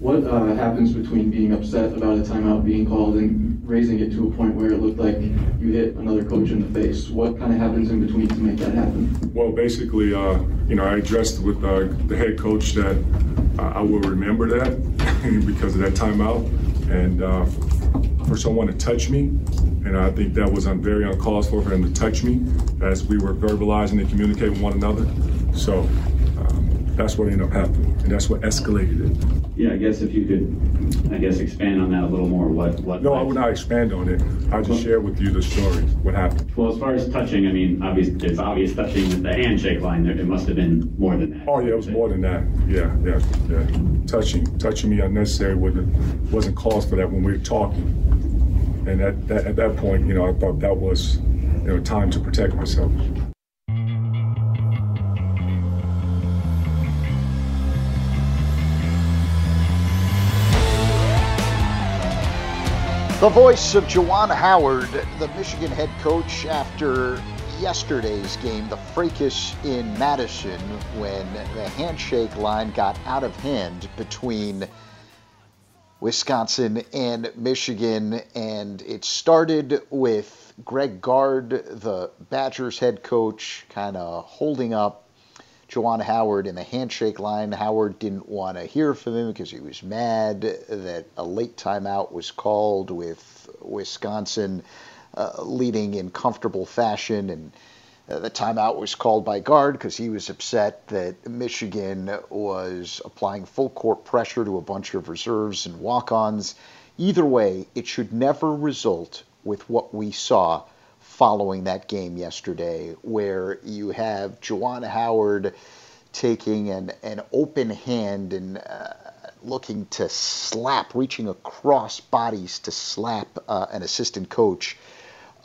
What uh, happens between being upset about a timeout being called and raising it to a point where it looked like you hit another coach in the face? What kind of happens in between to make that happen? Well, basically, uh, you know, I addressed with uh, the head coach that I will remember that because of that timeout, and uh, for someone to touch me, and I think that was very uncalled for for him to touch me as we were verbalizing and communicating with one another. So that's what ended up happening, and that's what escalated it. Yeah, I guess if you could, I guess, expand on that a little more. What? What? No, I would not expand on it. I just share with you the story, what happened. Well, as far as touching, I mean, obvious, it's obvious touching with the handshake line. There, it must have been more than that. Oh yeah, it was more than that. Yeah, yeah, yeah. Touching, touching me unnecessary wasn't wasn't cause for that when we were talking. And at that, at that point, you know, I thought that was, you know, time to protect myself. The voice of Juwan Howard, the Michigan head coach, after yesterday's game, the fracas in Madison, when the handshake line got out of hand between Wisconsin and Michigan. And it started with Greg Gard, the Badgers head coach, kind of holding up Juwan Howard in the handshake line. Howard didn't want to hear from him because he was mad that a late timeout was called with Wisconsin uh, leading in comfortable fashion. And uh, the timeout was called by Gard because he was upset that Michigan was applying full court pressure to a bunch of reserves and walk ons. Either way, it should never result with what we saw following that game yesterday, where you have Juwan Howard taking an, an open hand and uh, looking to slap, reaching across bodies to slap uh, an assistant coach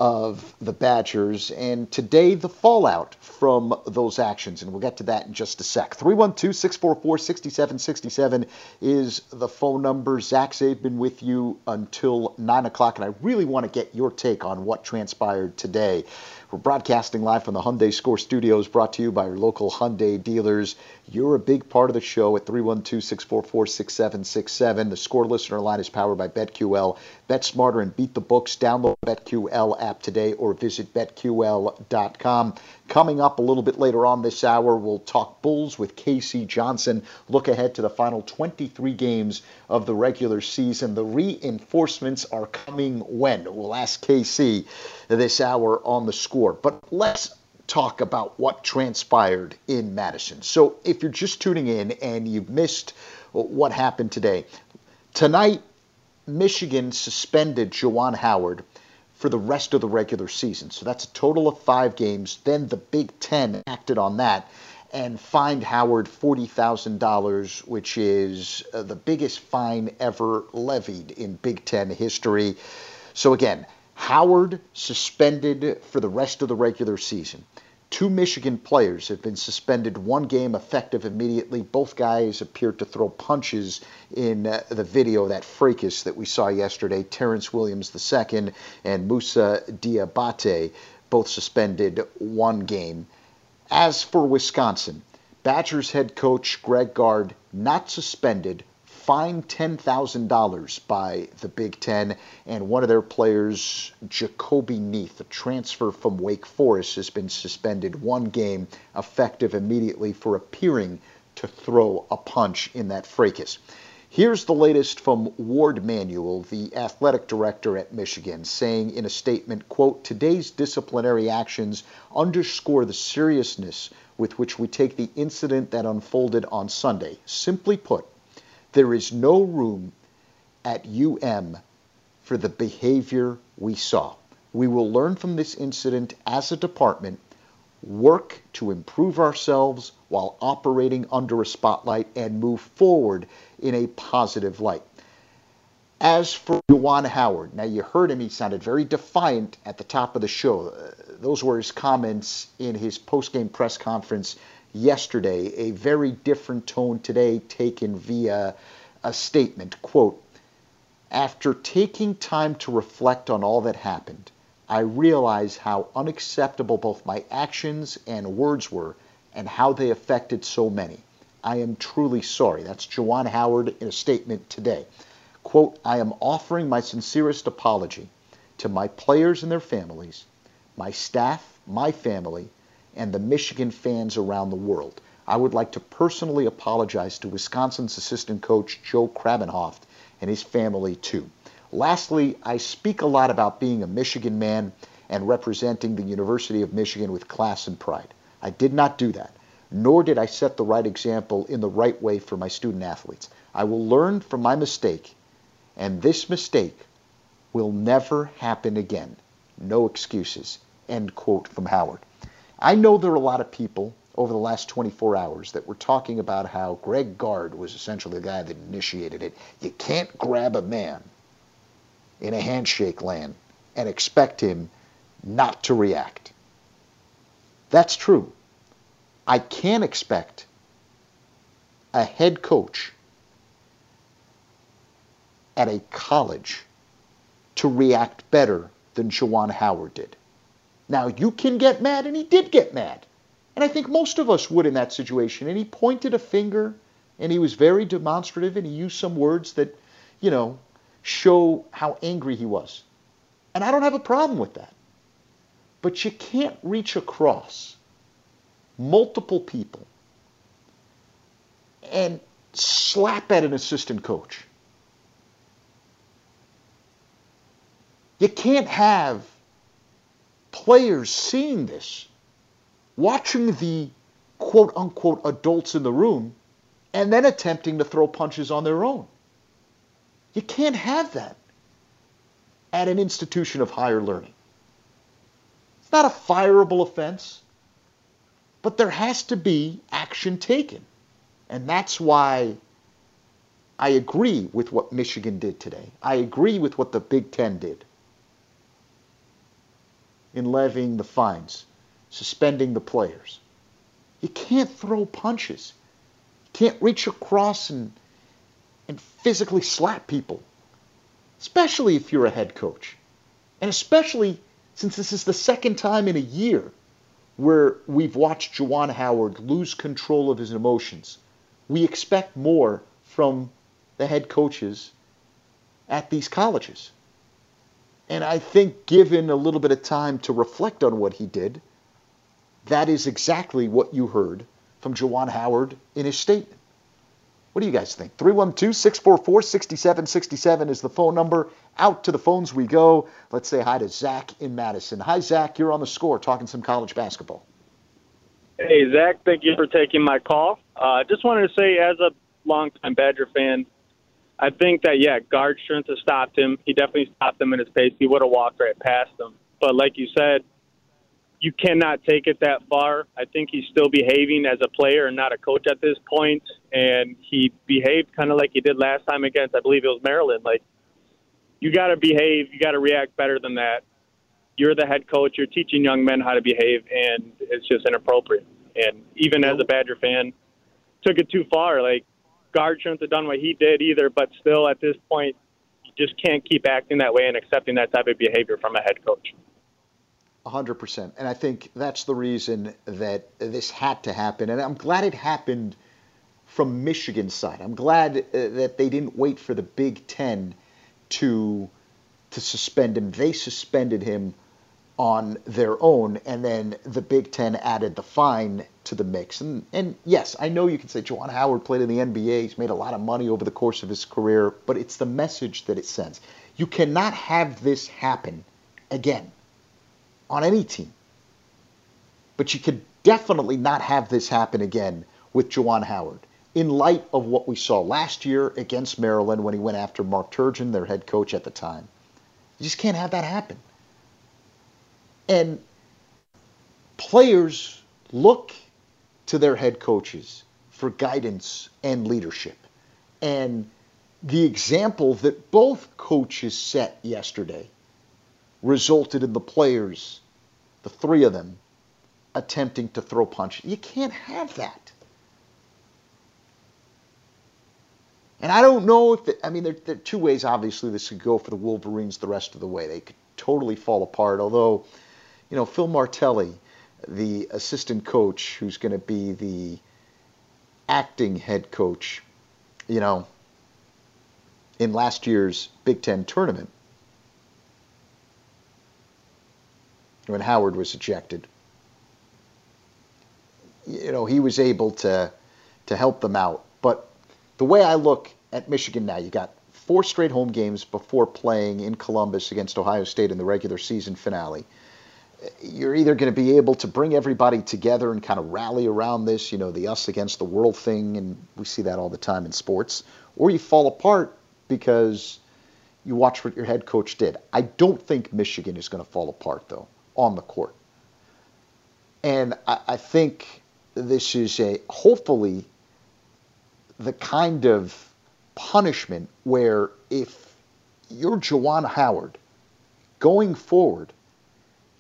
of the Badgers. And today, the fallout from those actions. And we'll get to that in just a sec. 312 644 6767 is the phone number. Zach been with you until 9 o'clock. And I really want to get your take on what transpired today. We're broadcasting live from the Hyundai Score Studios, brought to you by your local Hyundai dealers. You're a big part of the show at 312 644 6767. The Score listener line is powered by BetQL. Bet smarter and beat the books. Download the BetQL app today or visit BetQL.com. Coming up a little bit later on this hour, we'll talk Bulls with K.C. Johnson. Look ahead to the final 23 games of the regular season. The reinforcements are coming when? We'll ask KC this hour on the score. But let's talk about what transpired in Madison. So if you're just tuning in and you've missed what happened today, tonight Michigan suspended Juwan Howard for the rest of the regular season. So that's a total of five games. Then the Big Ten acted on that and fined Howard $40,000, which is uh, the biggest fine ever levied in Big Ten history. So again, Howard suspended for the rest of the regular season. Two Michigan players have been suspended, one game effective immediately. Both guys appeared to throw punches in uh, the video, that fracas that we saw yesterday. Terrence Williams II and Moussa Diabate, both suspended one game. As for Wisconsin, Badgers head coach Greg Gard not suspended, fined $10,000 by the Big Ten, and one of their players, Jahcobi Neath, a transfer from Wake Forest, has been suspended one game, effective immediately for appearing to throw a punch in that fracas. Here's the latest from Warde Manuel, the athletic director at Michigan, saying in a statement, quote, today's disciplinary actions underscore the seriousness with which we take the incident that unfolded on Sunday. Simply put, there is no room at UM for the behavior we saw. We will learn from this incident as a department, work to improve ourselves while operating under a spotlight, and move forward in a positive light. As for Juwan Howard, now you heard him, he sounded very defiant at the top of the show. Those were his comments in his post-game press conference yesterday, a very different tone today taken via a statement. Quote, after taking time to reflect on all that happened, I realize how unacceptable both my actions and words were and how they affected so many. I am truly sorry. That's Juwan Howard in a statement today. Quote, I am offering my sincerest apology to my players and their families, my staff, my family, and the Michigan fans around the world. I would like to personally apologize to Wisconsin's assistant coach Joe Krabbenhoft and his family too. Lastly, I speak a lot about being a Michigan man and representing the University of Michigan with class and pride. I did not do that, nor did I set the right example in the right way for my student athletes. I will learn from my mistake, and this mistake will never happen again. No excuses. End quote from Howard. I know there are a lot of people over the last 24 hours that were talking about how Greg Gard was essentially the guy that initiated it. You can't grab a man in a handshake land and expect him not to react. That's true. I can't expect a head coach at a college to react better than Juwan Howard did. Now, you can get mad, and he did get mad. And I think most of us would in that situation. And he pointed a finger, and he was very demonstrative, and he used some words that, you know, show how angry he was. And I don't have a problem with that. But you can't reach across multiple people and slap at an assistant coach. You can't have players seeing this, watching the quote unquote adults in the room, and then attempting to throw punches on their own. You can't have that at an institution of higher learning. It's not a fireable offense, but there has to be action taken. And that's why I agree with what Michigan did today. I agree with what the Big Ten did in levying the fines, suspending the players. You can't throw punches. You can't reach across and, and physically slap people, especially if you're a head coach. And especially since this is the second time in a year where we've watched Juwan Howard lose control of his emotions. We expect more from the head coaches at these colleges. And I think, given a little bit of time to reflect on what he did, that is exactly what you heard from Juwan Howard in his statement. What do you guys think? 312 644 6767 is the phone number. Out to the phones we go. Let's say hi to Zach in Madison. Hi, Zach. You're on the score talking some college basketball. Hey, Zach. Thank you for taking my call. Uh, just wanted to say, as a longtime Badger fan, I think that yeah, Gard shouldn't have stopped him. He definitely stopped him in his pace. He would have walked right past him. But like you said, you cannot take it that far. I think he's still behaving as a player and not a coach at this point, and he behaved kind of like he did last time against, I believe it was Maryland. Like you got to behave, you got to react better than that. You're the head coach. You're teaching young men how to behave, and it's just inappropriate. And even as a Badger fan, took it too far. Like Gard shouldn't have done what he did either, but still, at this point, you just can't keep acting that way and accepting that type of behavior from a head coach. 100%. And I think that's the reason that this had to happen. And I'm glad it happened from Michigan's side. I'm glad uh, that they didn't wait for the Big Ten to to suspend him. They suspended him on their own, and then the Big Ten added the fine to the mix. And and yes, I know you can say Juwan Howard played in the NBA. He's made a lot of money over the course of his career, but it's the message that it sends. You cannot have this happen again on any team. But you could definitely not have this happen again with Juwan Howard in light of what we saw last year against Maryland when he went after Mark Turgeon, their head coach at the time. You just can't have that happen. And players look to their head coaches for guidance and leadership. And the example that both coaches set yesterday resulted in the players, the three of them, attempting to throw punches. You can't have that. And I don't know if, it, I mean, there, there, are two ways, obviously, this could go for the Wolverines the rest of the way. They could totally fall apart, although you know, Phil Martelli, the assistant coach who's going to be the acting head coach, you know, in last year's Big Ten tournament when Howard was ejected. You know, he was able to to help them out. But the way I look at Michigan now, you got four straight home games before playing in Columbus against Ohio State in the regular season finale. You're either going to be able to bring everybody together and kind of rally around this, you know, the us against the world thing, and we see that all the time in sports, or you fall apart because you watch what your head coach did. I don't think Michigan is going to fall apart, though, on the court. And I, I think this is a hopefully the kind of punishment where if you're Juwan Howard, going forward,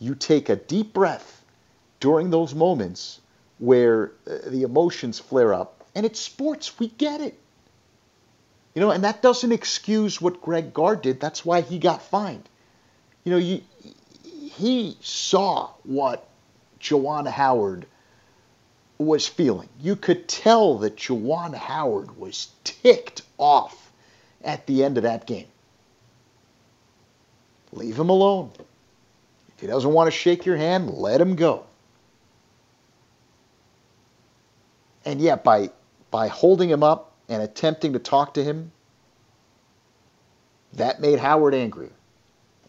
you take a deep breath during those moments where uh, the emotions flare up. And it's sports, we get it. You know, and that doesn't excuse what Greg Gard did. That's why he got fined. You know, you, he saw what Juwan Howard was feeling. You could tell that Juwan Howard was ticked off at the end of that game. Leave him alone. If he doesn't want to shake your hand, let him go. And yet, by, by holding him up and attempting to talk to him, that made Howard angry.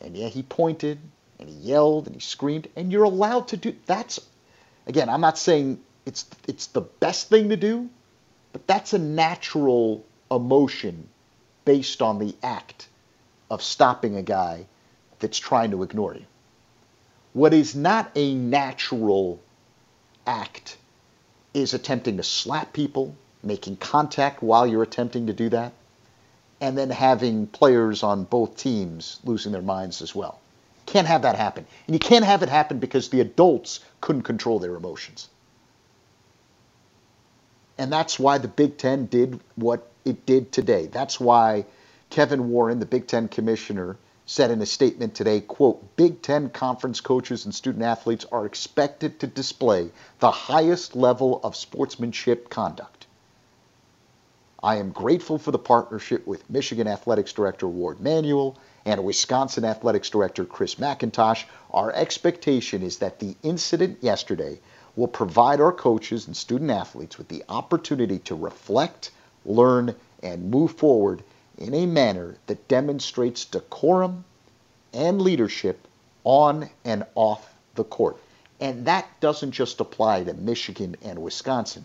And yet he pointed and he yelled and he screamed, and you're allowed to do that's again, I'm not saying it's it's the best thing to do, but that's a natural emotion based on the act of stopping a guy that's trying to ignore you. What is not a natural act is attempting to slap people, making contact while you're attempting to do that, and then having players on both teams losing their minds as well. Can't have that happen. And you can't have it happen because the adults couldn't control their emotions. And that's why the Big Ten did what it did today. That's why Kevin Warren, the Big Ten commissioner, said in a statement today, quote, Big Ten conference coaches and student athletes are expected to display the highest level of sportsmanship conduct. I am grateful for the partnership with Michigan Athletics Director Warde Manuel and Wisconsin Athletics Director Chris McIntosh. Our expectation is that the incident yesterday will provide our coaches and student athletes with the opportunity to reflect, learn, and move forward in a manner that demonstrates decorum and leadership on and off the court. And that doesn't just apply to Michigan and Wisconsin,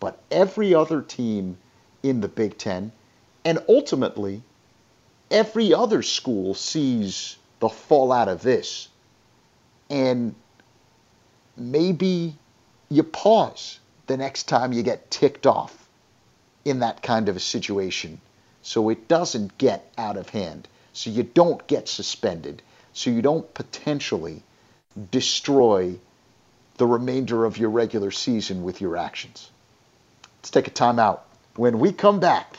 but every other team in the Big Ten, and ultimately, every other school sees the fallout of this. And maybe you pause the next time you get ticked off in that kind of a situation so it doesn't get out of hand, so you don't get suspended, so you don't potentially destroy the remainder of your regular season with your actions. Let's take a time out. When we come back,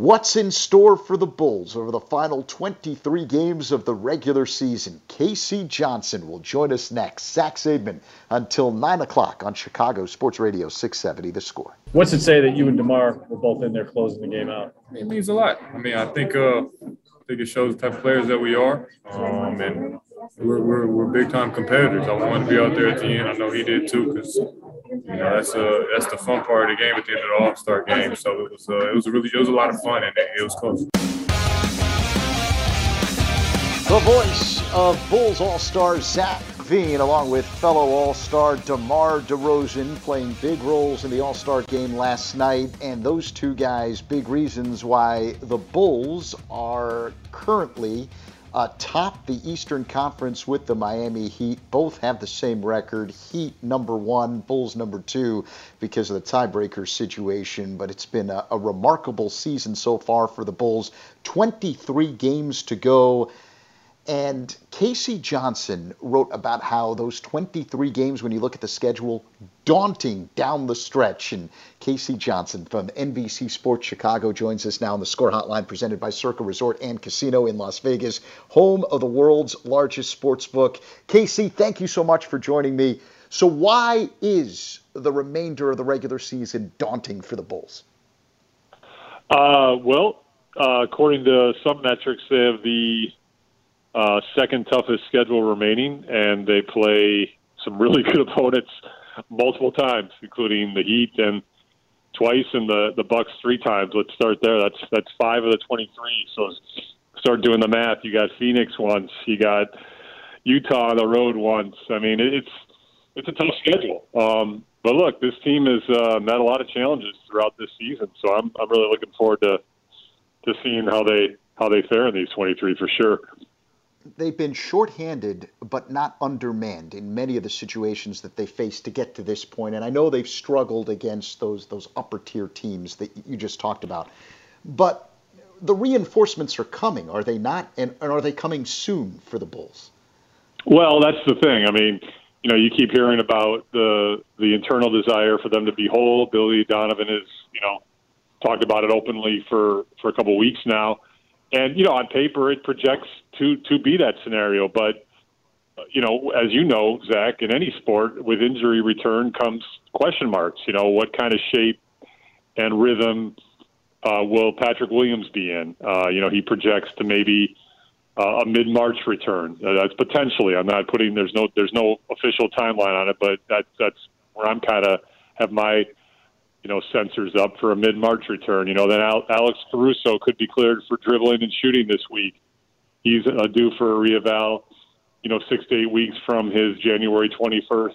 What's in store for the Bulls over the final 23 games of the regular season? K.C. Johnson will join us next. Zach Zaidman until 9 o'clock on Chicago Sports Radio 670 The Score. What's it say that you and DeMar were both in there closing the game out? It means a lot. I mean, I think uh, I think it shows the type of players that we are, um, and we're, we're, we're big time competitors. I wanted to be out there at the end. I know he did too, because you know that's uh that's the fun part of the game at the end of the All Star game. So it was uh, it was really it was a lot of fun and it, was close. The voice of Bulls All Star Zach LaVine, along with fellow All Star DeMar DeRozan, playing big roles in the All Star game last night. And those two guys, big reasons why the Bulls are currently atop the Eastern Conference with the Miami Heat. Both have the same record. Heat number one, Bulls number two because of the tiebreaker situation. But it's been a, a remarkable season so far for the Bulls. 23 games to go. And K.C. Johnson wrote about how those 23 games, when you look at the schedule, daunting down the stretch. And K.C. Johnson from NBC Sports Chicago joins us now on the Score Hotline, presented by Circa Resort and Casino in Las Vegas, home of the world's largest sports book. K.C., thank you so much for joining me. So why is the remainder of the regular season daunting for the Bulls? Uh, well, uh, according to some metrics, they have the uh, second toughest schedule remaining, and they play some really good opponents multiple times, including the Heat and twice, and the the Bucks three times. Let's start there. That's that's five of the twenty three. So start doing the math. You got Phoenix once. You got Utah on the road once. I mean, it's it's a tough schedule. Um, but look, this team has uh, met a lot of challenges throughout this season, so I'm I'm really looking forward to to seeing how they how they fare in these 23 for sure they've been shorthanded but not undermanned in many of the situations that they faced to get to this point. And I know they've struggled against those those upper tier teams that you just talked about. But the reinforcements are coming, are they not? And, and are they coming soon for the Bulls? Well, that's the thing. I mean, you know, you keep hearing about the the internal desire for them to be whole. Billy Donovan has, you know, talked about it openly for for a couple of weeks now. And you know, on paper, it projects to to be that scenario. But you know, as you know, Zach, in any sport, with injury return comes question marks. You know, what kind of shape and rhythm uh, will Patrick Williams be in? Uh, you know, he projects to maybe uh, a mid-March return. Uh, that's potentially. I'm not putting. There's no. There's no official timeline on it, but that that's where I'm kind of have my you know, sensors up for a mid-March return. You know, then Alex Caruso could be cleared for dribbling and shooting this week. He's uh, due for a reeval, you know, six to eight weeks from his January 21st,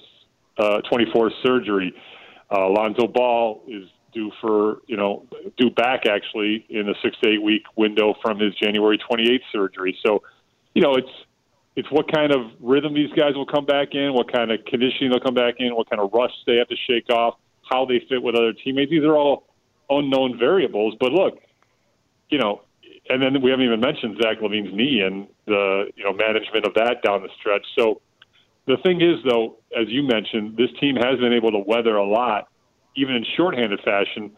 uh, 24th surgery. Uh, Lonzo Ball is due for, you know, due back actually in a six to eight week window from his January 28th surgery. So, you know, it's it's what kind of rhythm these guys will come back in, what kind of conditioning they'll come back in, what kind of rust they have to shake off how they fit with other teammates. These are all unknown variables. But look, you know, and then we haven't even mentioned Zach LaVine's knee and the you know management of that down the stretch. So the thing is, though, as you mentioned, this team has been able to weather a lot, even in shorthanded fashion.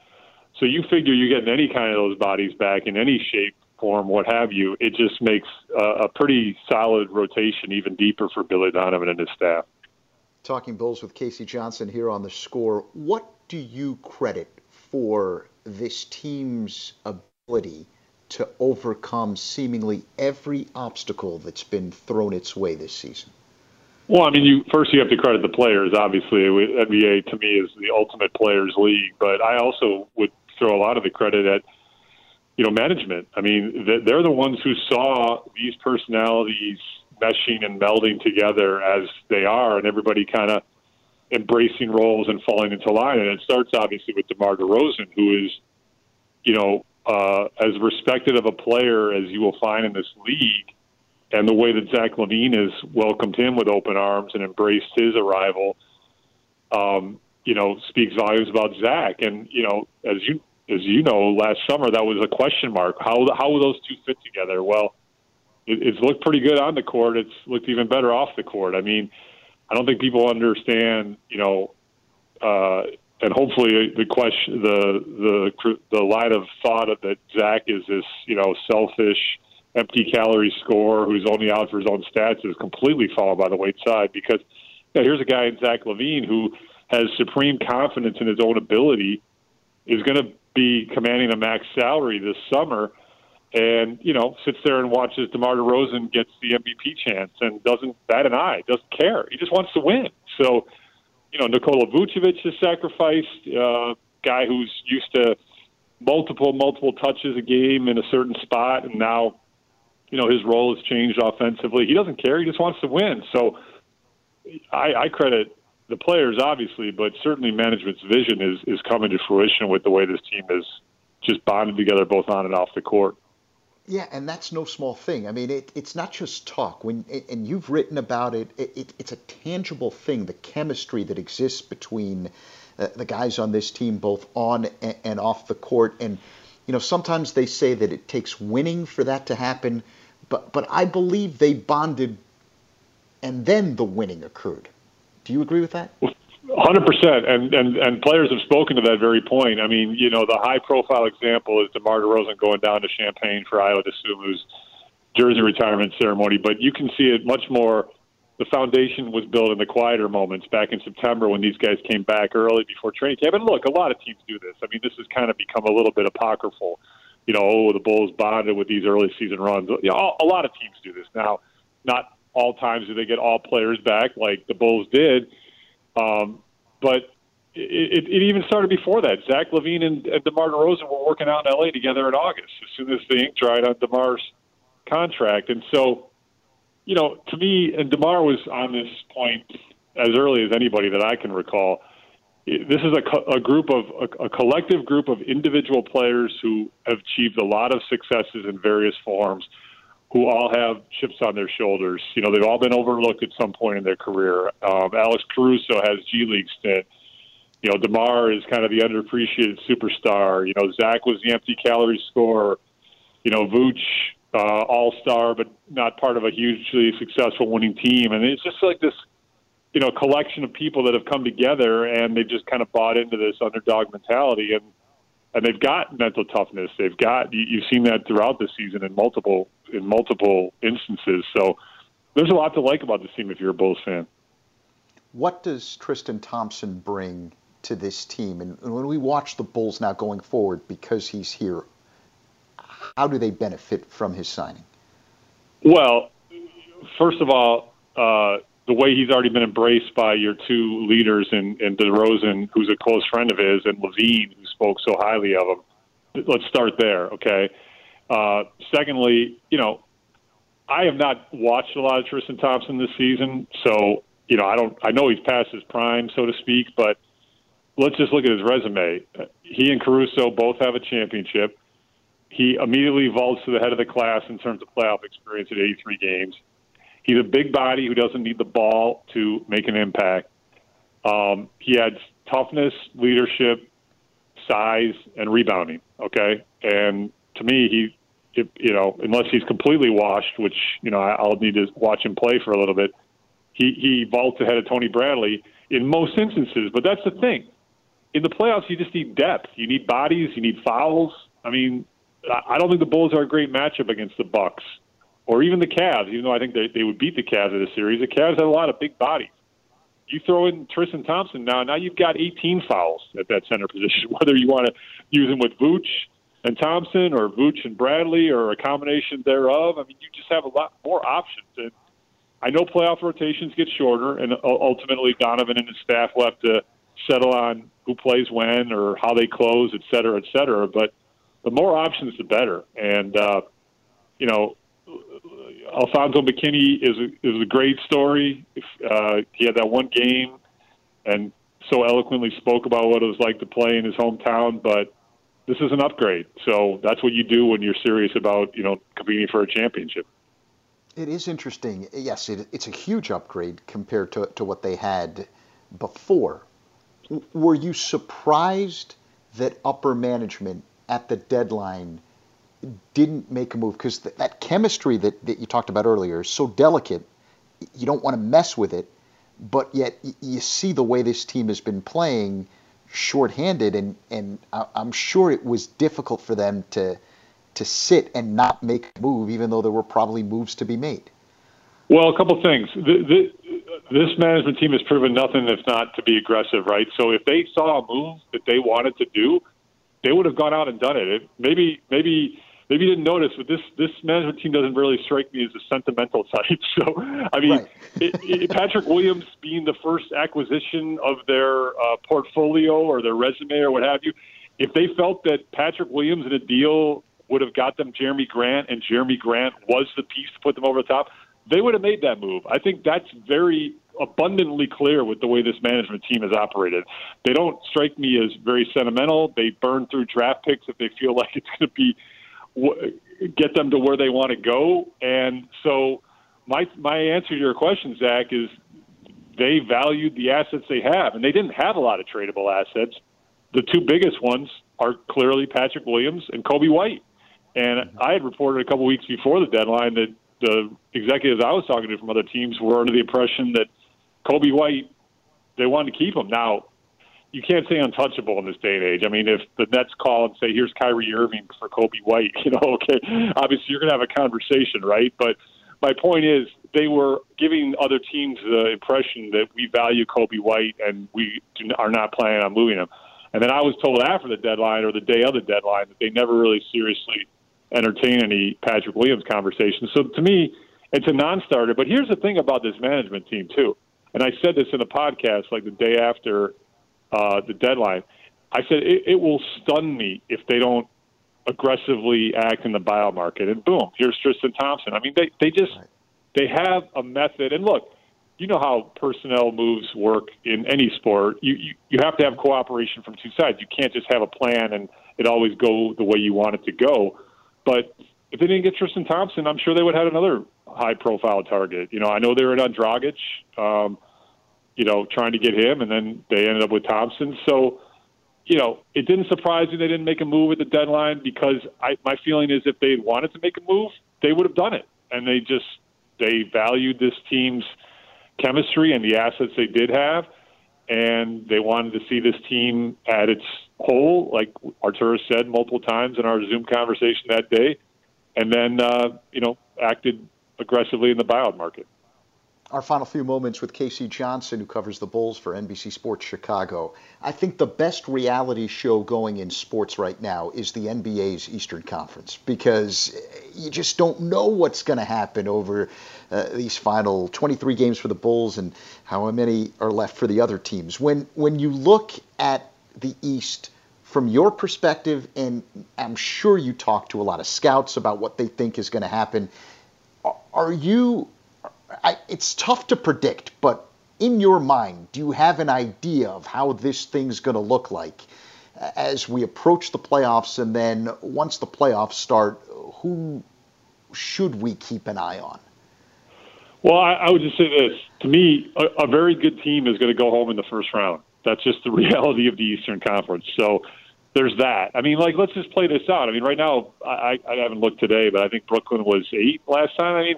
So you figure you're getting any kind of those bodies back in any shape, form, what have you. It just makes a, a pretty solid rotation even deeper for Billy Donovan and his staff. Talking Bulls with K.C. Johnson here on the score. What do you credit for this team's ability to overcome seemingly every obstacle that's been thrown its way this season? Well, I mean, you first you have to credit the players. Obviously, NBA to me is the ultimate players' league, but I also would throw a lot of the credit at you know management. I mean, they're the ones who saw these personalities meshing and melding together as they are, and everybody kind of embracing roles and falling into line. And it starts obviously with DeMar DeRozan, who is, you know, uh, as respected of a player as you will find in this league, and the way that Zach LaVine has welcomed him with open arms and embraced his arrival, um, you know, speaks volumes about Zach. And you know, as you as you know, last summer that was a question mark. How how will those two fit together? Well it, it's looked pretty good on the court. It's looked even better off the court. I mean, I don't think people understand, you know, uh, and hopefully the question, the the the line of thought of that Zach is this, you know, selfish, empty calorie score who's only out for his own stats is completely fallen by the wayside because you know, here's a guy in Zach LaVine who has supreme confidence in his own ability, is going to be commanding a max salary this summer and you know sits there and watches DeMar DeRozan gets the MVP chance and doesn't bat an eye, doesn't care. He just wants to win. So, you know, Nikola Vucevic has sacrificed uh, guy who's used to multiple multiple touches a game in a certain spot, and now, you know, his role has changed offensively. He doesn't care. He just wants to win. So, I, I credit the players obviously, but certainly management's vision is is coming to fruition with the way this team is just bonded together both on and off the court. Yeah, and that's no small thing. I mean, it, it's not just talk. When and you've written about it, it, it it's a tangible thing. The chemistry that exists between uh, the guys on this team, both on and off the court. And you know, sometimes they say that it takes winning for that to happen, but but I believe they bonded, and then the winning occurred. Do you agree with that? Hundred percent, and and and players have spoken to that very point. I mean, you know, the high-profile example is DeMar DeRozan going down to Champaign for Ayo Dosunmu's jersey retirement ceremony, but you can see it much more the foundation was built in the quieter moments back in September when these guys came back early before training camp. And look, a lot of teams do this. I mean, this has kind of become a little bit apocryphal. You know, oh, the Bulls bonded with these early season runs. You know, a lot of teams do this now. Not all times do they get all players back like the Bulls did, um, but it, it, even started before that. Zach LaVine and, and DeMar DeRozan were working out in LA together in August as soon as the ink dried on DeMar's contract. And so, you know, to me, and DeMar was on this point as early as anybody that I can recall. This is a, a group of a, a collective group of individual players who have achieved a lot of successes in various forms, who all have chips on their shoulders. You know, they've all been overlooked at some point in their career. Um, Alex Caruso has G League stint you know, DeMar is kind of the underappreciated superstar. You know, Zach was the empty calorie scorer. You know, Vooch, uh, all star, but not part of a hugely successful winning team. And it's just like this, you know, collection of people that have come together and they've just kind of bought into this underdog mentality. And, and they've got mental toughness. They've got, you, you've seen that throughout the season in multiple, in multiple instances. So there's a lot to like about this team if you're a Bulls fan. What does Tristan Thompson bring to this team? And, when we watch the Bulls now going forward, because he's here, how do they benefit from his signing? Well, first of all, uh, the way he's already been embraced by your two leaders in, in DeRozan, who's a close friend of his, and LaVine, who spoke so highly of him. Let's start there, okay? Uh, secondly, you know, I have not watched a lot of Tristan Thompson this season, so you know, I don't. I know he's past his prime, so to speak, but let's just look at his resume. He and Caruso both have a championship. He immediately vaults to the head of the class in terms of playoff experience at 83 games. He's a big body who doesn't need the ball to make an impact. Um, he adds toughness, leadership, size, and rebounding. Okay, and to me, he, if, you know, unless he's completely washed, which you know I'll need to watch him play for a little bit. He he vaults ahead of Tony Bradley in most instances, but that's the thing in the playoffs, you just need depth. You need bodies. You need fouls. I mean, I don't think the Bulls are a great matchup against the Bucks or even the Cavs. Even though I think they, they would beat the Cavs in a series, the Cavs have a lot of big bodies. You throw in Tristan Thompson now. Now you've got 18 fouls at that center position. Whether you want to use them with Vooch and Thompson, or Vooch and Bradley, or a combination thereof. I mean, you just have a lot more options. And I know playoff rotations get shorter, and ultimately Donovan and his staff will have to settle on who plays when or how they close, et cetera, et cetera. But the more options, the better. And uh, you know, Alfonzo McKinnie is a, is a great story. Uh, he had that one game and so eloquently spoke about what it was like to play in his hometown, but this is an upgrade. So that's what you do when you're serious about you know competing for a championship. It is interesting. Yes, it, it's a huge upgrade compared to, to what they had before were you surprised that upper management at the deadline didn't make a move? Because th- that chemistry that, that you talked about earlier is so delicate. You don't want to mess with it, but yet y- you see the way this team has been playing shorthanded, and, and I- I'm sure it was difficult for them to to sit and not make a move, even though there were probably moves to be made. Well, a couple things. The, the, this management team has proven nothing if not to be aggressive, right? So if they saw a move that they wanted to do, they would have gone out and done it. it maybe, maybe, maybe you didn't notice, but this this management team doesn't really strike me as a sentimental type. So, I mean, right. it, it, Patrick Williams being the first acquisition of their uh, portfolio or their resume or what have you, if they felt that Patrick Williams in a deal would have got them Jerami Grant and Jerami Grant was the piece to put them over the top, they would have made that move. I think that's very abundantly clear with the way this management team has operated. They don't strike me as very sentimental. They burn through draft picks if they feel like it's going to be get them to where they want to go. And so my my answer to your question, Zach, is they valued the assets they have, and they didn't have a lot of tradable assets. The two biggest ones are clearly Patrick Williams and Coby White. And I had reported a couple weeks before the deadline that the executives I was talking to from other teams were under the impression that Coby White they wanted to keep him. Now, you can't say untouchable in this day and age. I mean, if the Nets call and say, "Here's Kyrie Irving for Coby White," you know, okay, obviously you're going to have a conversation, right? But my point is they were giving other teams the impression that we value Coby White and we are not planning on moving him. And then I was told after the deadline or the day of the deadline that they never really seriously entertain any Patrick Williams conversation. So to me, it's a non-starter. But here's the thing about this management team too, and I said this in a podcast like the day after uh, the deadline. I said it, it will stun me if they don't aggressively act in the buyout market. And boom, here's Tristan Thompson. I mean, they they just they have a method. And look, you know how personnel moves work in any sport. You, you you have to have cooperation from two sides. You can't just have a plan and it always go the way you want it to go. But if they didn't get Tristan Thompson, I'm sure they would have had another high profile target. You know, I know they were in on Dragic, um, you know, trying to get him, and then they ended up with Thompson. So, you know, it didn't surprise me they didn't make a move at the deadline because I, my feeling is if they wanted to make a move, they would have done it, and they just they valued this team's chemistry and the assets they did have, and they wanted to see this team at its whole, like Arturas said multiple times in our Zoom conversation that day, and then uh, you know acted aggressively in the buyout market. Our final few moments with K.C. Johnson, who covers the Bulls for NBC Sports Chicago. I think the best reality show going in sports right now is the NBA's Eastern Conference because you just don't know what's going to happen over uh, these final 23 games for the Bulls and how many are left for the other teams. When when you look at the East from your perspective, and I'm sure you talk to a lot of scouts about what they think is going to happen. Are you I, it's tough to predict, but in your mind, do you have an idea of how this thing's going to look like as we approach the playoffs? And then once the playoffs start, who should we keep an eye on? Well, I, I would just say this. To me, a, a very good team is going to go home in the first round. That's just the reality of the Eastern Conference. So there's that. I mean, like, let's just play this out. I mean, right now, I, I haven't looked today, but I think Brooklyn was eight last time. I mean,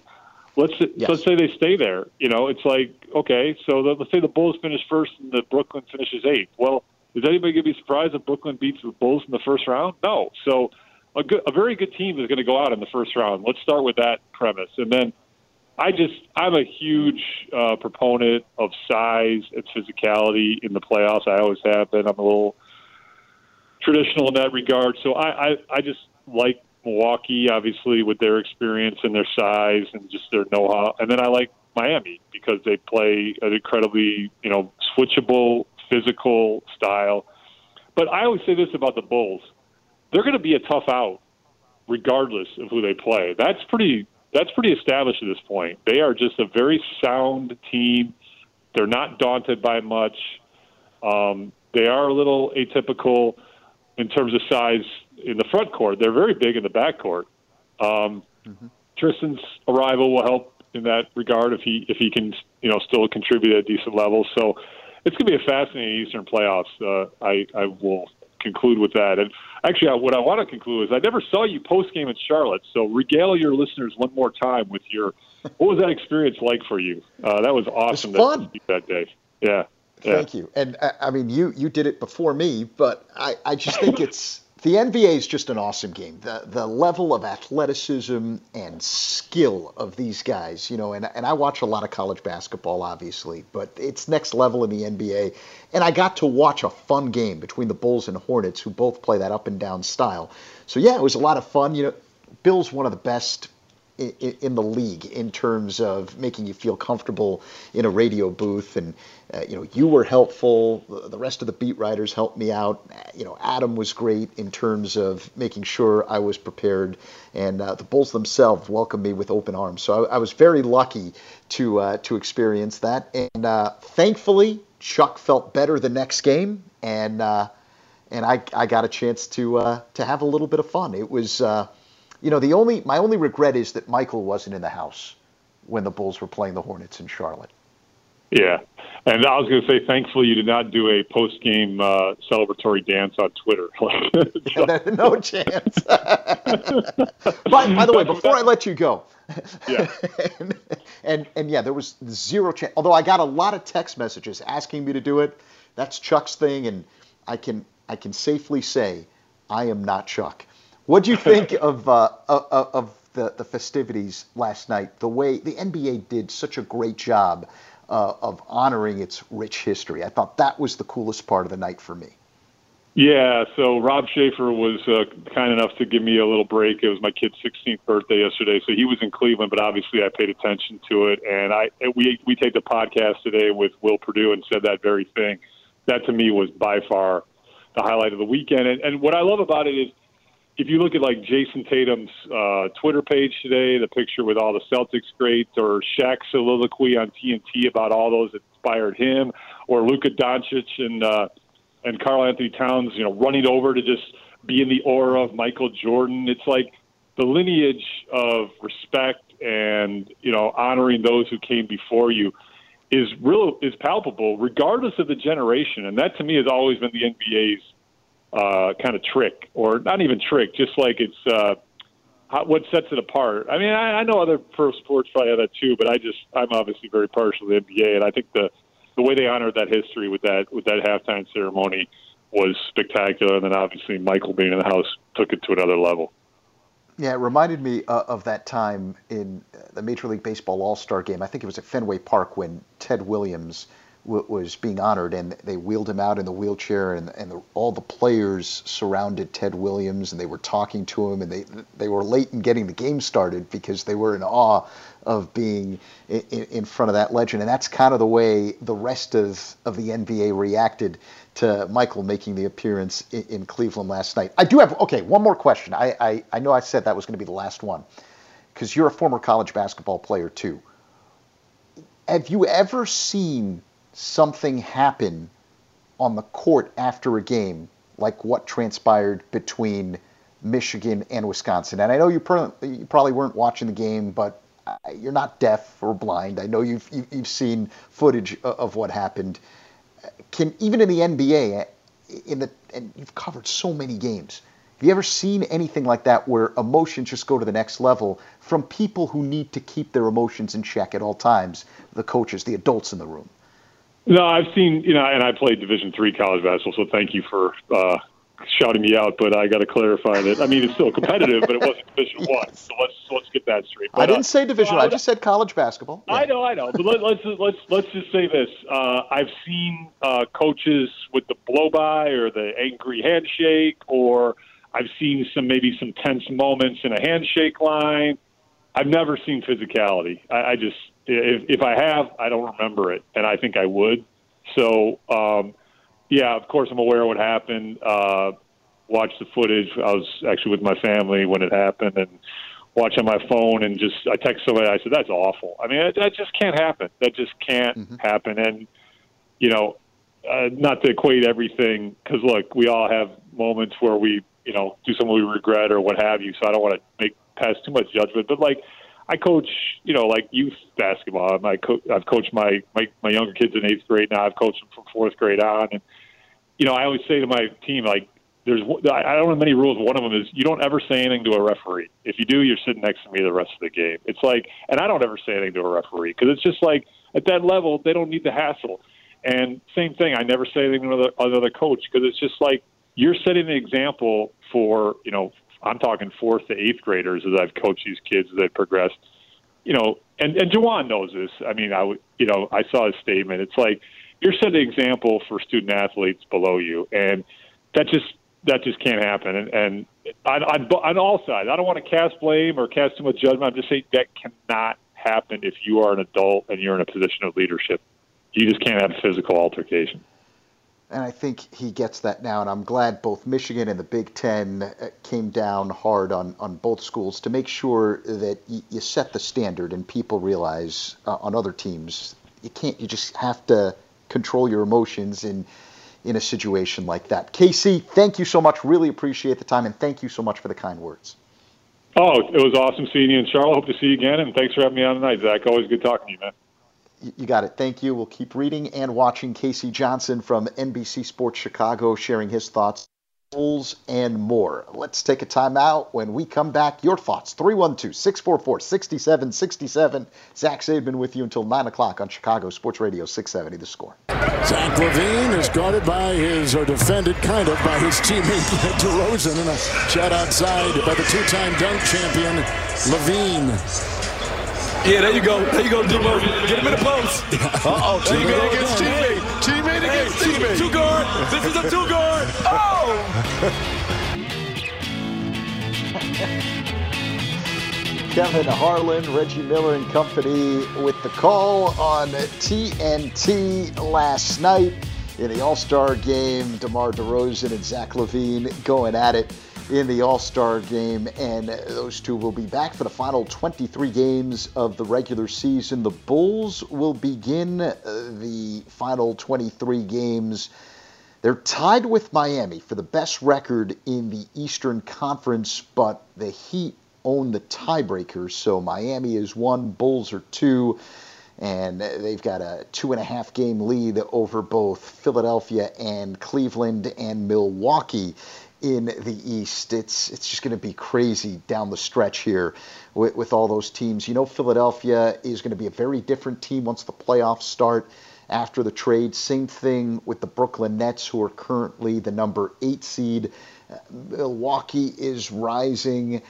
Let's yes. let's say they stay there. You know, it's like okay, so the, let's say the Bulls finish first and the Brooklyn finishes eighth. Well, is anybody going to be surprised if Brooklyn beats the Bulls in the first round? No. So a good, a very good team is going to go out in the first round. Let's start with that premise, and then I just I'm a huge uh, proponent of size and physicality in the playoffs. I always have been. I'm a little traditional in that regard. So I I, I just like Milwaukee, obviously, with their experience and their size and just their know-how, and then I like Miami because they play an incredibly, you know, switchable, physical style. But I always say this about the Bulls: they're going to be a tough out, regardless of who they play. That's pretty. That's pretty established at this point. They are just a very sound team. They're not daunted by much. Um, they are a little atypical in terms of size in the front court. They're very big in the back court. Um, mm-hmm. Tristan's arrival will help in that regard if he if he can you know still contribute at a decent level. So it's going to be a fascinating Eastern playoffs. Uh, I I will conclude with that. And actually, what I want to conclude is I never saw you post game in Charlotte. So regale your listeners one more time with your what was that experience like for you? Uh, that was awesome. It was fun. That, that day. Yeah. Yeah. Thank you. And I mean, you you did it before me, but I, I just think it's the NBA is just an awesome game. The the level of athleticism and skill of these guys, you know, and and I watch a lot of college basketball, obviously, but it's next level in the NBA. And I got to watch a fun game between the Bulls and Hornets, who both play that up and down style. So yeah, it was a lot of fun. You know, Bill's one of the best in, the league in terms of making you feel comfortable in a radio booth. And uh, you know, you were helpful. The rest of the beat writers helped me out. You know, Adam was great in terms of making sure I was prepared, and uh, the Bulls themselves welcomed me with open arms. So I, I was very lucky to uh, to experience that. And uh, thankfully, Chuck felt better the next game, and uh, and I, I got a chance to uh, to have a little bit of fun. It was you know, the only my only regret is that Michael wasn't in the house when the Bulls were playing the Hornets in Charlotte. Yeah, and I was going to say, thankfully, you did not do a post-game uh, celebratory dance on Twitter. no chance. but by the way, before I let you go, yeah, and, and, and yeah, there was zero chance. Although I got a lot of text messages asking me to do it. That's Chuck's thing, and I can I can safely say I am not Chuck. What do you think of, uh, of the, the festivities last night, the way the NBA did such a great job uh, of honoring its rich history. I thought that was the coolest part of the night for me. Yeah, so Rob Schaefer was uh, kind enough to give me a little break. It was my kid's 16th birthday yesterday, so he was in Cleveland, but obviously I paid attention to it. And I we we taped a podcast today with Will Perdue and said that very thing. That to me was by far the highlight of the weekend. And, and what I love about it is if you look at like Jayson Tatum's uh, Twitter page today, the picture with all the Celtics greats, or Shaq's soliloquy on TNT about all those that inspired him, or Luka Doncic and uh, and Karl-Anthony Towns, you know, running over to just be in the aura of Michael Jordan. It's like the lineage of respect and you know honoring those who came before you is real is palpable, regardless of the generation. And that to me has always been the NBA's uh, kind of trick, or not even trick, just like it's uh, how, what sets it apart. I mean, I, I know other pro sports probably have that too, but I just I'm obviously very partial to the NBA, and I think the the way they honored that history with that with that halftime ceremony was spectacular. And then obviously Michael being in the house took it to another level. Yeah, it reminded me uh, of that time in the Major League Baseball All Star game. I think it was at Fenway Park when Ted Williams w- was being honored, and they wheeled him out in the wheelchair, and, and the, all the players surrounded Ted Williams, and they were talking to him, and they they were late in getting the game started because they were in awe of being in, in front of that legend, and that's kind of the way the rest of, of the NBA reacted to Michael making the appearance in, in Cleveland last night. I do have okay, one more question. I I, I know I said that was going to be the last one because you're a former college basketball player too. Have you ever seen something happen on the court after a game, like what transpired between Michigan and Wisconsin. And I know you, you probably weren't watching the game, but you're not deaf or blind. I know you've you've seen footage of what happened. Can even in the NBA, eh, in the and you've covered so many games. Have you ever seen anything like that where emotions just go to the next level from people who need to keep their emotions in check at all times? The coaches, the adults in the room. No, I've seen you know, and I played Division three college basketball, so thank you for uh, shouting me out. But I got to clarify that. I mean, it's still competitive, but it wasn't Division one. So let's let's get that straight. But, I didn't uh, say Division. I just said college basketball. Yeah. I know, I know. But let, us let's, let's let's just say this. Uh, I've seen uh, coaches with the blow by or the angry handshake, or I've seen some maybe some tense moments in a handshake line. I've never seen physicality. I, I just if, if I have, I don't remember it, and I think I would. So, um, yeah, of course, I'm aware of what happened. Uh, watched the footage. I was actually with my family when it happened, and watch on my phone and just I text somebody. I said, "That's awful." I mean, that, that just can't happen. That just can't mm-hmm. happen. And you know, uh, not to equate everything, because look, we all have moments where we, you know, do something we regret or what have you. So I don't want to make pass too much judgment, but like I coach, you know, like youth basketball. I co- I've coached my, my my younger kids in eighth grade now. I've coached them from fourth grade on, and you know, I always say to my team, like, there's I don't have many rules. One of them is you don't ever say anything to a referee. If you do, you're sitting next to me the rest of the game. It's like, and I don't ever say anything to a referee because it's just like at that level they don't need the hassle. And same thing, I never say anything to another, another coach because it's just like you're setting the example for you know I'm talking fourth to eighth graders as I've coached these kids as they progress. You know, and and Juwan knows this. I mean, I would, you know, I saw his statement. It's like you're setting an example for student athletes below you, and that just that just can't happen. And, and on, on on all sides, I don't want to cast blame or cast too much judgment. I'm just saying that cannot happen if you are an adult and you're in a position of leadership. You just can't have physical altercation and I think he gets that now. And I'm glad both Michigan and the Big Ten uh, came down hard on, on both schools to make sure that y- you set the standard and people realize uh, on other teams you can't. You just have to control your emotions in in a situation like that. K.C., thank you so much. Really appreciate the time, and thank you so much for the kind words. Oh, it was awesome seeing you in Charlotte. Hope to see you again, and thanks for having me on tonight, Zach. Always good talking to you, man. You got it. Thank you. We'll keep reading and watching K.C. Johnson from NBC Sports Chicago sharing his thoughts, goals, and more. Let's take a time out. When we come back, your thoughts 312 644 6767. Zach Zaidman with you until 9 o'clock on Chicago Sports Radio 670 The Score. Zach LaVine is guarded by his, or defended kind of by his teammate DeRozan, and a shot outside by the two time dunk champion LaVine. Yeah, there you go. There you go, Debo. Get him in the post. Uh-oh, There you go teammate against again. teammate. Teammate against two, teammate. two guard. This is a two guard. Oh! Kevin Harlan, Reggie Miller and company with the call on TNT last night in the All-Star game. DeMar DeRozan and Zach LaVine going at it in the All-Star game, and those two will be back for the final 23 games of the regular season. The Bulls will begin uh, the final 23 games. They're tied with Miami for the best record in the Eastern Conference, but the Heat own the tiebreaker. So Miami is one, Bulls are two, and they've got a two and a half game lead over both Philadelphia and Cleveland and Milwaukee in the East. It's it's just going to be crazy down the stretch here with, with all those teams. You know, Philadelphia is going to be a very different team once the playoffs start after the trade. Same thing with the Brooklyn Nets, who are currently the number eight seed. Milwaukee is rising.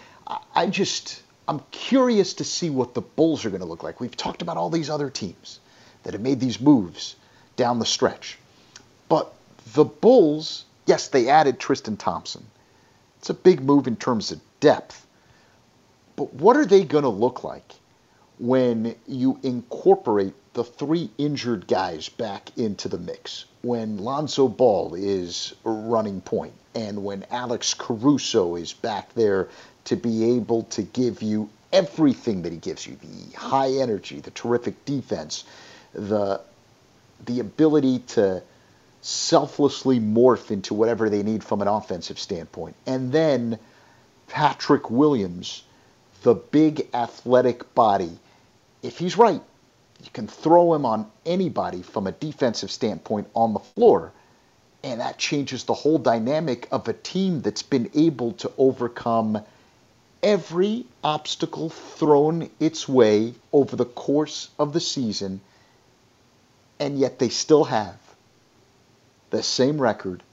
I just, I'm curious to see what the Bulls are going to look like. We've talked about all these other teams that have made these moves down the stretch. But the Bulls, yes, they added Tristan Thompson. It's a big move in terms of depth. But what are they going to look like when you incorporate the three injured guys back into the mix? When Lonzo Ball is running point and when Alex Caruso is back there to be able to give you everything that he gives you the high energy, the terrific defense, the, the ability to selflessly morph into whatever they need from an offensive standpoint. And then Patrick Williams, the big athletic body, if he's right, you can throw him on anybody from a defensive standpoint on the floor. And that changes the whole dynamic of a team that's been able to overcome every obstacle thrown its way over the course of the season, and yet they still have the same record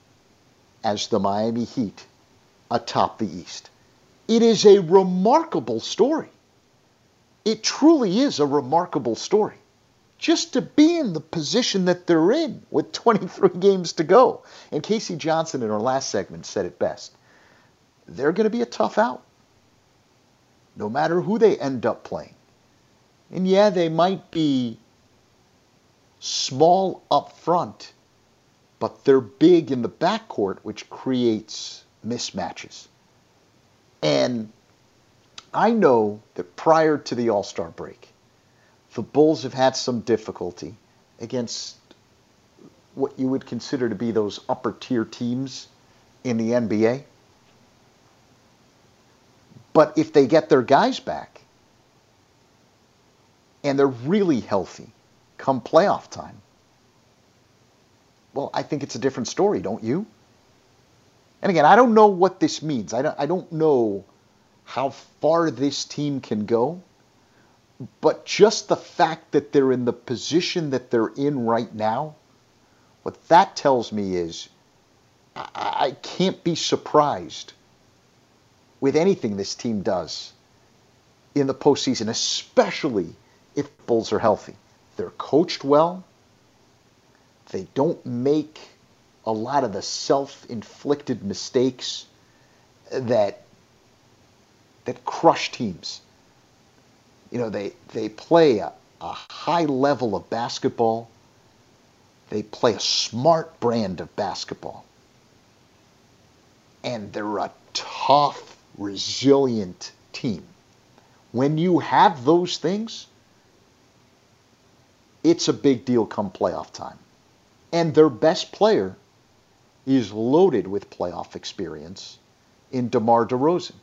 as the Miami Heat atop the East. It is a remarkable story. It truly is a remarkable story. Just to be in the position that they're in with 23 games to go. And K.C. Johnson in our last segment said it best. They're going to be a tough out, no matter who they end up playing. And yeah, they might be small up front, but they're big in the backcourt, which creates mismatches. And I know that prior to the All Star break, the Bulls have had some difficulty against what you would consider to be those upper tier teams in the NBA. But if they get their guys back and they're really healthy come playoff time, well, I think it's a different story, don't you? And again, I don't know what this means. I don't, I don't know how far this team can go. But just the fact that they're in the position that they're in right now, what that tells me is I, I can't be surprised with anything this team does in the postseason, especially if Bulls are healthy. They're coached well. They don't make a lot of the self-inflicted mistakes that that crush teams. You know, they they play a, a high level of basketball. They play a smart brand of basketball. And they're a tough, resilient team. When you have those things, it's a big deal come playoff time. And their best player is loaded with playoff experience in DeMar DeRozan.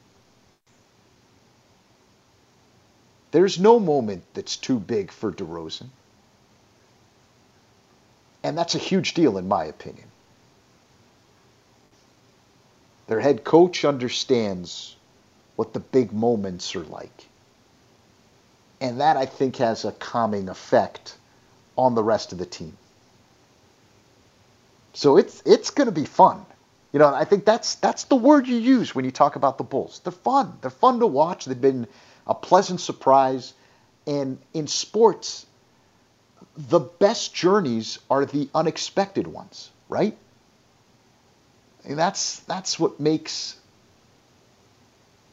There's no moment that's too big for DeRozan. And that's a huge deal, in my opinion. Their head coach understands what the big moments are like. And that, I think, has a calming effect on the rest of the team. So it's it's going to be fun. You know, I think that's that's the word you use when you talk about the Bulls. They're fun. They're fun to watch. They've been a pleasant surprise. And in sports, the best journeys are the unexpected ones, right? And that's that's what makes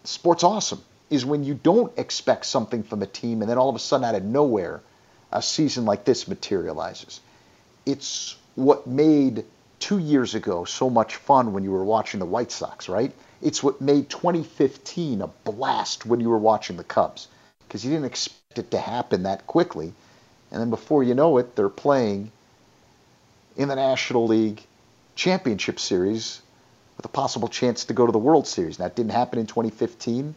sports awesome is when you don't expect something from a team and then all of a sudden out of nowhere a season like this materializes. It's what made 2 years ago so much fun when you were watching the White Sox, right? It's what made 2015 a blast when you were watching the Cubs because you didn't expect it to happen that quickly. And then before you know it, they're playing in the National League Championship Series with a possible chance to go to the World Series. That didn't happen in 2015.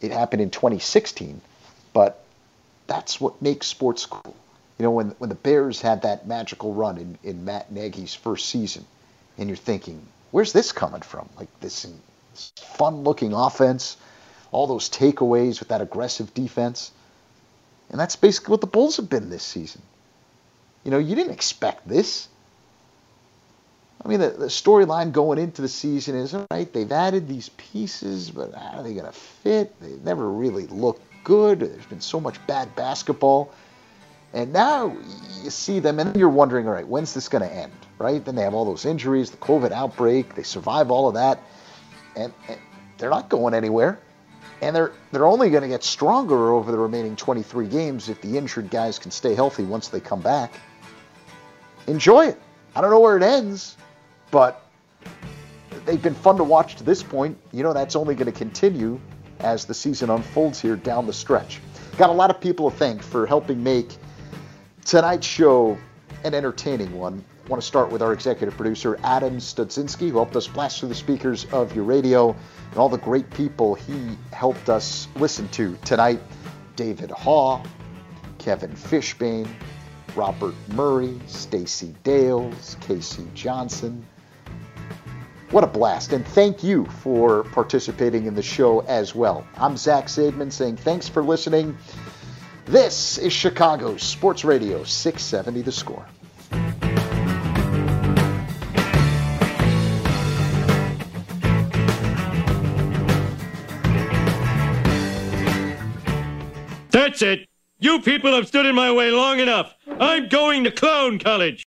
It happened in 2016. But that's what makes sports cool. You know, when, when the Bears had that magical run in, in Matt Nagy's first season, and you're thinking, where's this coming from? Like this, this fun looking offense, all those takeaways with that aggressive defense. And that's basically what the Bulls have been this season. You know, you didn't expect this. I mean, the, the storyline going into the season is all right, they've added these pieces, but how are they going to fit? They never really looked good. There's been so much bad basketball. And now you see them, and you're wondering, all right, when's this going to end, right? Then they have all those injuries, the COVID outbreak, they survive all of that, and, and they're not going anywhere. And they're they're only going to get stronger over the remaining 23 games if the injured guys can stay healthy once they come back. Enjoy it. I don't know where it ends, but they've been fun to watch to this point. You know that's only going to continue as the season unfolds here down the stretch. Got a lot of people to thank for helping make tonight's show an entertaining one. I want to start with our executive producer, Adam Studzinski, who helped us blast through the speakers of your radio and all the great people he helped us listen to tonight. David Haugh, Kevin Fishbain, Robert Murray, Stacy Dales, K.C. Johnson. What a blast. And thank you for participating in the show as well. I'm Zach Zaidman saying thanks for listening. This is Chicago's Sports Radio 670 The Score. That's it. You people have stood in my way long enough. I'm going to clown college.